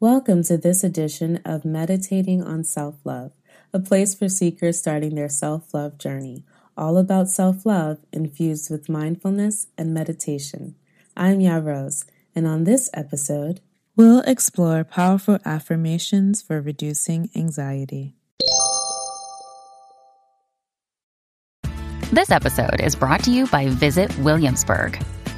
Welcome to this edition of Meditating on Self Love, a place for seekers starting their self love journey, all about self love infused with mindfulness and meditation. I'm Ya Rose, and on this episode, we'll explore powerful affirmations for reducing anxiety. This episode is brought to you by Visit Williamsburg.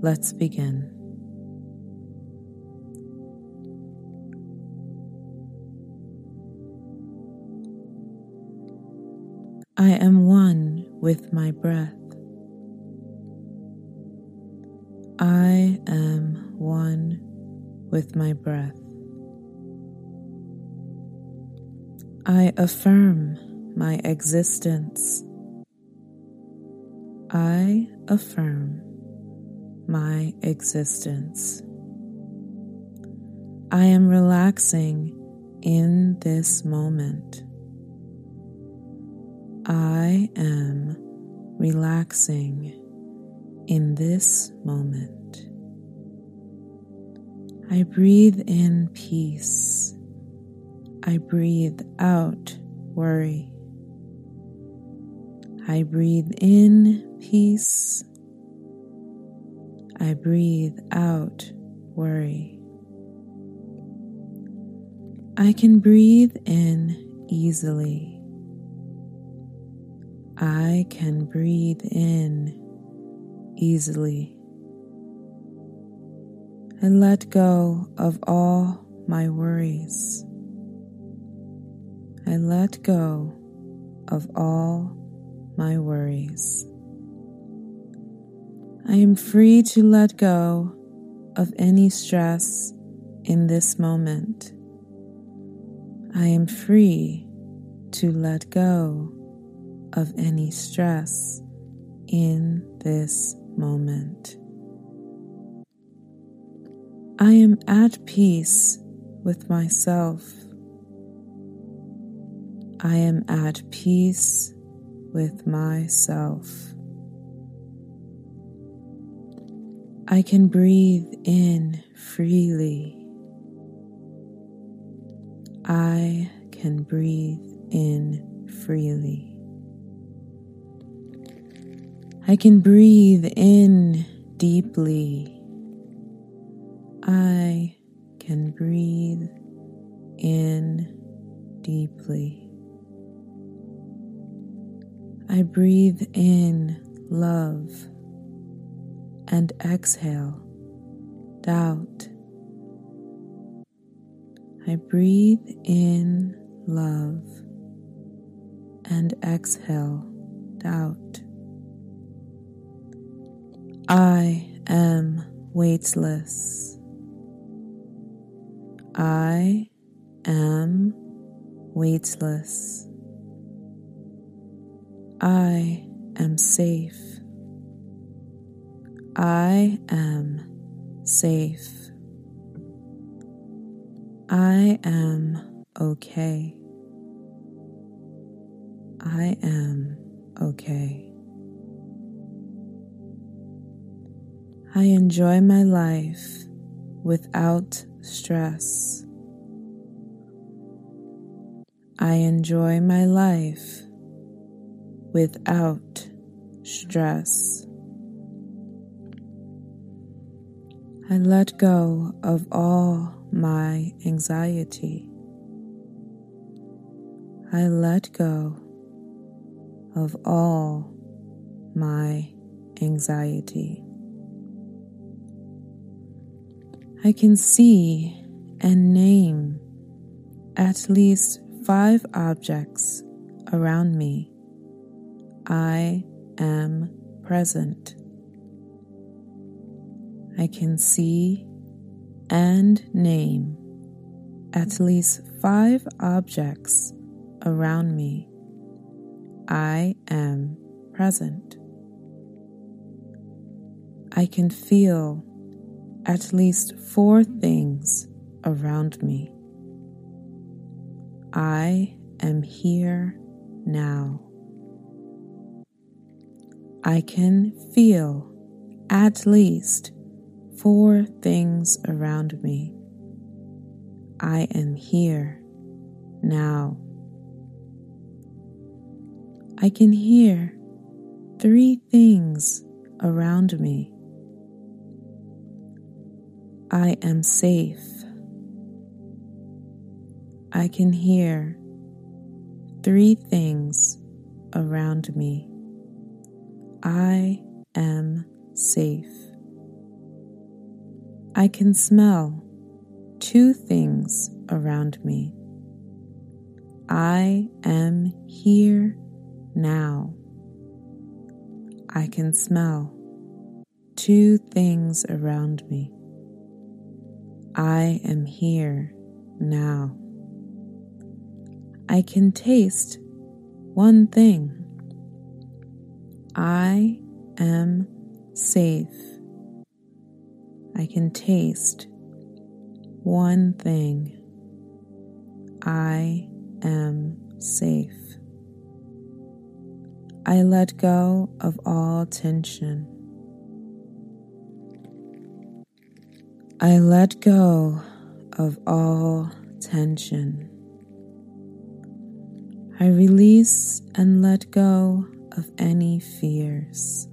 Let's begin. I am one with my breath. I am one with my breath. I affirm my existence. I affirm my existence. I am relaxing in this moment. I am relaxing in this moment. I breathe in peace. I breathe out worry. I breathe in peace. I breathe out worry. I can breathe in easily. I can breathe in easily. I let go of all my worries. I let go of all my worries. I am free to let go of any stress in this moment. I am free to let go of any stress in this moment. I am at peace with myself. I am at peace with myself. I can breathe in freely. I can breathe in freely. I can breathe in deeply. I can breathe in deeply. I breathe in love and exhale doubt. I breathe in love and exhale doubt. I am weightless. I am weightless. I am safe. I am safe. I am okay. I am okay. I enjoy my life without stress. I enjoy my life without stress. I let go of all my anxiety. I let go of all my anxiety. I can see and name at least five objects around me. I am present. I can see and name at least five objects around me. I am present. I can feel at least four things around me. I am here now. I can feel at least four things around me. I am here now. I can hear three things around me. I am safe. I can hear three things around me. I am safe. I can smell two things around me. I am here now. I can smell two things around me. I am here now. I can taste one thing. I am safe. I can taste one thing I am safe. I let go of all tension. I let go of all tension. I release and let go of any fears.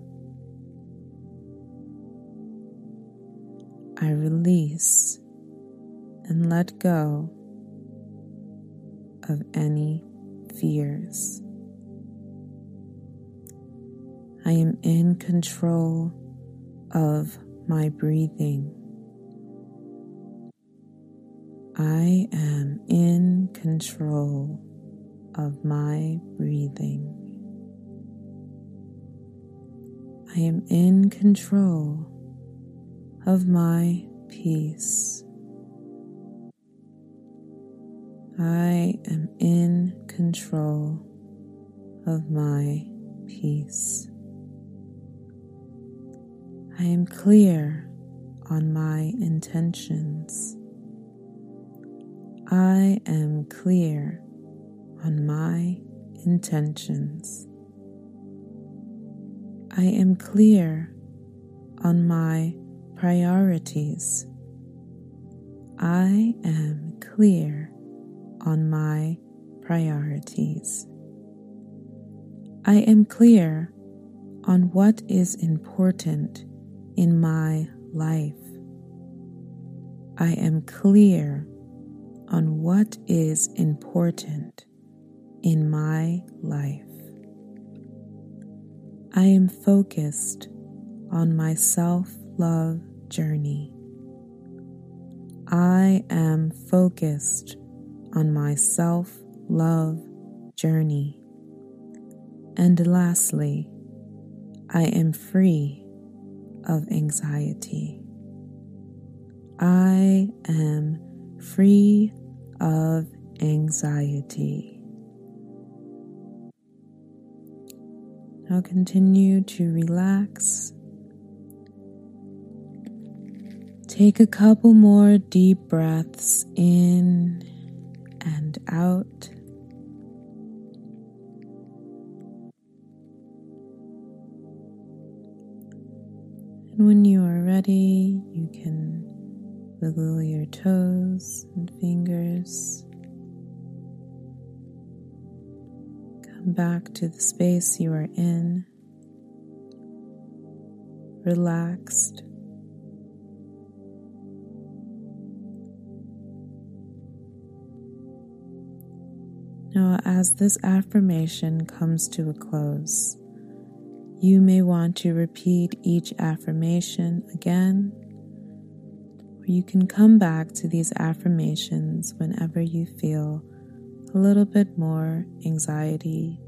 I release and let go of any fears. I am in control of my breathing. I am in control of my breathing. I am in control of my peace. I am in control of my peace. I am clear on my intentions. I am clear on my intentions. I am clear on my priorities. I am clear on my priorities. I am clear on what is important in my life. I am clear on what is important in my life. I am focused on my self love journey. I am focused on my self love journey. And lastly, I am free of anxiety. I am free of anxiety. Now continue to relax. Take a couple more deep breaths in and out. And when you are ready, you can wiggle your toes and fingers. Come back to the space you are in, relaxed. Now, as this affirmation comes to a close, you may want to repeat each affirmation again, or you can come back to these affirmations whenever you feel a little bit more anxiety,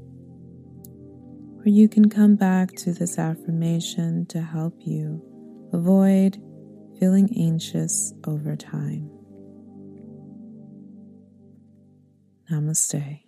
or you can come back to this affirmation to help you avoid feeling anxious over time. Namaste.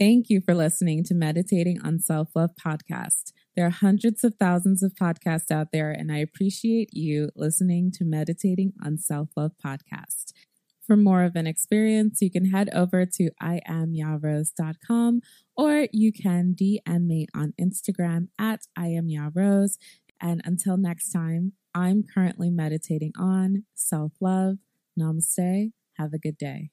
Thank you for listening to Meditating on Self Love podcast. There are hundreds of thousands of podcasts out there, and I appreciate you listening to Meditating on Self Love podcast. For more of an experience, you can head over to iamyarose.com or you can DM me on Instagram at iamyarose. And until next time, I'm currently meditating on self love. Namaste. Have a good day.